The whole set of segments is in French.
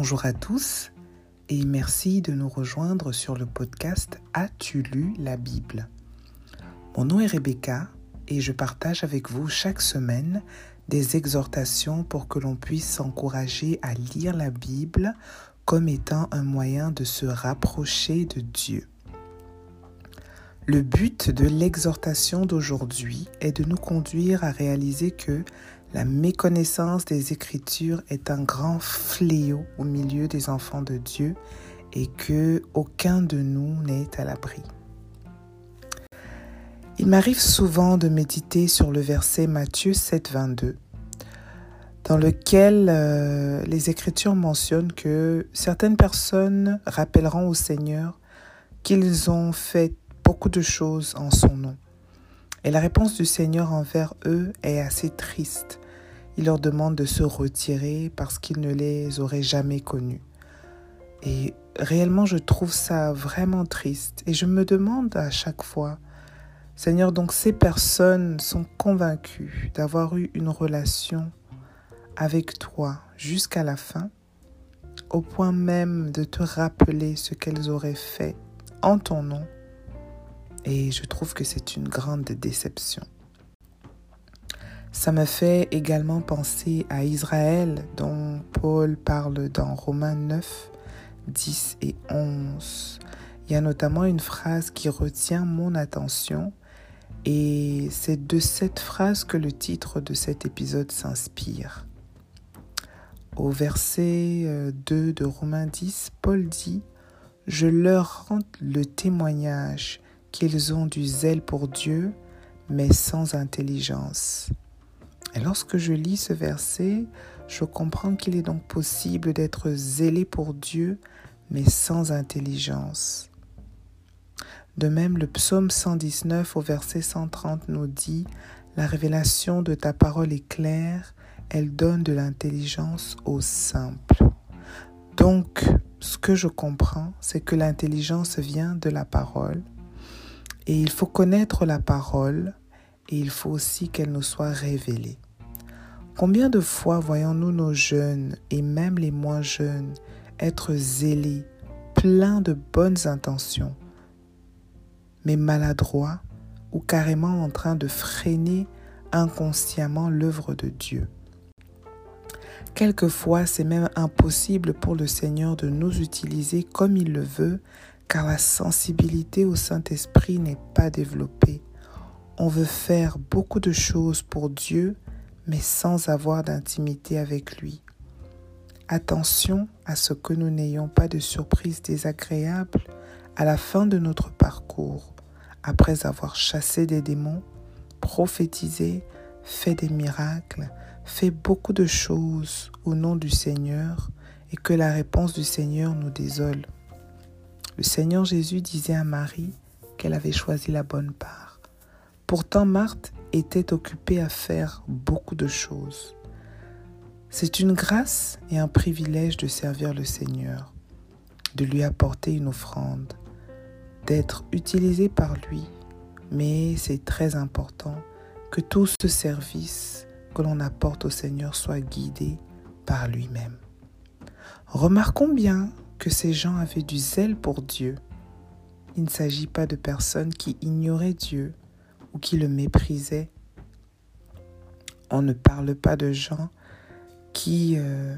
Bonjour à tous et merci de nous rejoindre sur le podcast As-tu lu la Bible? Mon nom est Rebecca et je partage avec vous chaque semaine des exhortations pour que l'on puisse s'encourager à lire la Bible comme étant un moyen de se rapprocher de Dieu. Le but de l'exhortation d'aujourd'hui est de nous conduire à réaliser que la méconnaissance des Écritures est un grand fléau au milieu des enfants de Dieu et que aucun de nous n'est à l'abri. Il m'arrive souvent de méditer sur le verset Matthieu 7, 22, dans lequel euh, les Écritures mentionnent que certaines personnes rappelleront au Seigneur qu'ils ont fait beaucoup de choses en son nom. Et la réponse du Seigneur envers eux est assez triste. Il leur demande de se retirer parce qu'il ne les aurait jamais connus. Et réellement, je trouve ça vraiment triste. Et je me demande à chaque fois, Seigneur, donc ces personnes sont convaincues d'avoir eu une relation avec toi jusqu'à la fin, au point même de te rappeler ce qu'elles auraient fait en ton nom et je trouve que c'est une grande déception. Ça me fait également penser à Israël dont Paul parle dans Romains 9, 10 et 11. Il y a notamment une phrase qui retient mon attention et c'est de cette phrase que le titre de cet épisode s'inspire. Au verset 2 euh, de Romains 10, Paul dit, Je leur rends le témoignage qu'ils ont du zèle pour Dieu, mais sans intelligence. Et lorsque je lis ce verset, je comprends qu'il est donc possible d'être zélé pour Dieu, mais sans intelligence. De même, le psaume 119 au verset 130 nous dit, La révélation de ta parole est claire, elle donne de l'intelligence aux simples. Donc, ce que je comprends, c'est que l'intelligence vient de la parole, et il faut connaître la parole et il faut aussi qu'elle nous soit révélée. Combien de fois voyons-nous nos jeunes et même les moins jeunes être zélés, pleins de bonnes intentions, mais maladroits ou carrément en train de freiner inconsciemment l'œuvre de Dieu? Quelquefois, c'est même impossible pour le Seigneur de nous utiliser comme il le veut car la sensibilité au Saint-Esprit n'est pas développée. On veut faire beaucoup de choses pour Dieu, mais sans avoir d'intimité avec lui. Attention à ce que nous n'ayons pas de surprises désagréables à la fin de notre parcours, après avoir chassé des démons, prophétisé, fait des miracles, fait beaucoup de choses au nom du Seigneur, et que la réponse du Seigneur nous désole. Le Seigneur Jésus disait à Marie qu'elle avait choisi la bonne part. Pourtant, Marthe était occupée à faire beaucoup de choses. C'est une grâce et un privilège de servir le Seigneur, de lui apporter une offrande, d'être utilisé par lui, mais c'est très important que tout ce service que l'on apporte au Seigneur soit guidé par lui-même. Remarquons bien que ces gens avaient du zèle pour Dieu. Il ne s'agit pas de personnes qui ignoraient Dieu qui le méprisaient. On ne parle pas de gens qui, euh,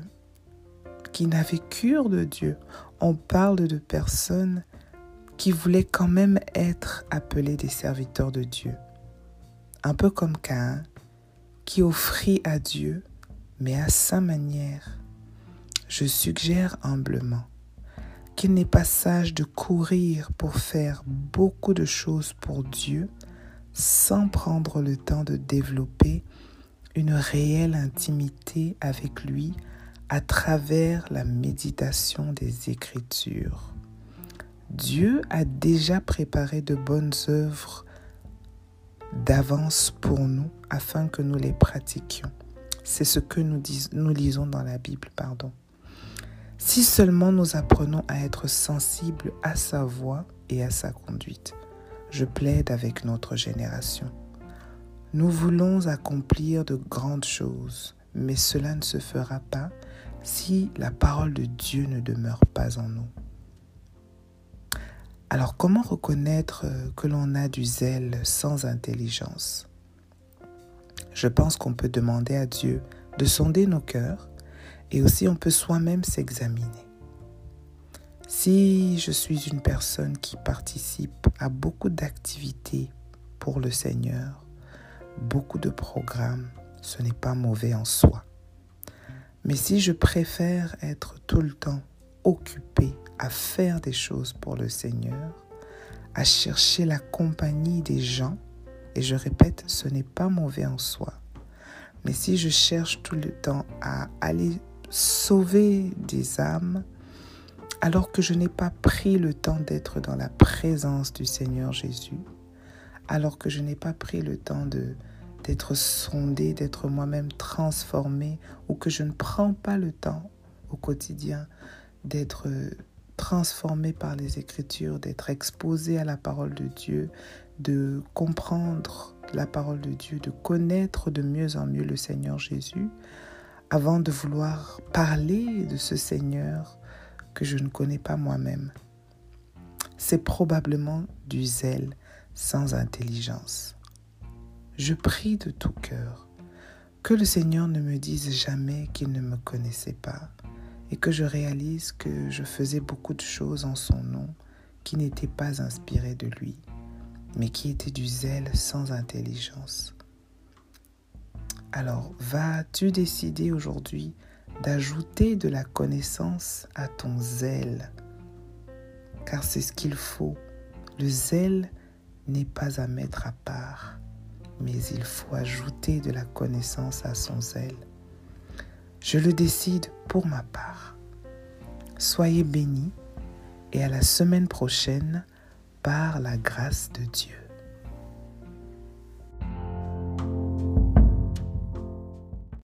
qui n'avaient cure de Dieu. On parle de personnes qui voulaient quand même être appelées des serviteurs de Dieu. Un peu comme Cain, qui offrit à Dieu, mais à sa manière. Je suggère humblement qu'il n'est pas sage de courir pour faire beaucoup de choses pour Dieu sans prendre le temps de développer une réelle intimité avec lui à travers la méditation des Écritures. Dieu a déjà préparé de bonnes œuvres d'avance pour nous afin que nous les pratiquions. C'est ce que nous, nous lisons dans la Bible, pardon. Si seulement nous apprenons à être sensibles à sa voix et à sa conduite, je plaide avec notre génération. Nous voulons accomplir de grandes choses, mais cela ne se fera pas si la parole de Dieu ne demeure pas en nous. Alors comment reconnaître que l'on a du zèle sans intelligence? Je pense qu'on peut demander à Dieu de sonder nos cœurs et aussi on peut soi-même s'examiner. Si je suis une personne qui participe à beaucoup d'activités pour le Seigneur, beaucoup de programmes, ce n'est pas mauvais en soi. Mais si je préfère être tout le temps occupé à faire des choses pour le Seigneur, à chercher la compagnie des gens, et je répète, ce n'est pas mauvais en soi. Mais si je cherche tout le temps à aller sauver des âmes, alors que je n'ai pas pris le temps d'être dans la présence du Seigneur Jésus, alors que je n'ai pas pris le temps d'être sondé, d'être moi-même transformé, ou que je ne prends pas le temps au quotidien d'être transformé par les Écritures, d'être exposé à la parole de Dieu, de comprendre la parole de Dieu, de connaître de mieux en mieux le Seigneur Jésus, avant de vouloir parler de ce Seigneur que je ne connais pas moi-même. C'est probablement du zèle sans intelligence. Je prie de tout cœur que le Seigneur ne me dise jamais qu'il ne me connaissait pas et que je réalise que je faisais beaucoup de choses en son nom qui n'étaient pas inspirées de lui, mais qui étaient du zèle sans intelligence. Alors, vas-tu décider aujourd'hui d'ajouter de la connaissance à ton zèle Car c'est ce qu'il faut. Le zèle n'est pas à mettre à part mais il faut ajouter de la connaissance à son zèle. Je le décide pour ma part. Soyez bénis et à la semaine prochaine par la grâce de Dieu.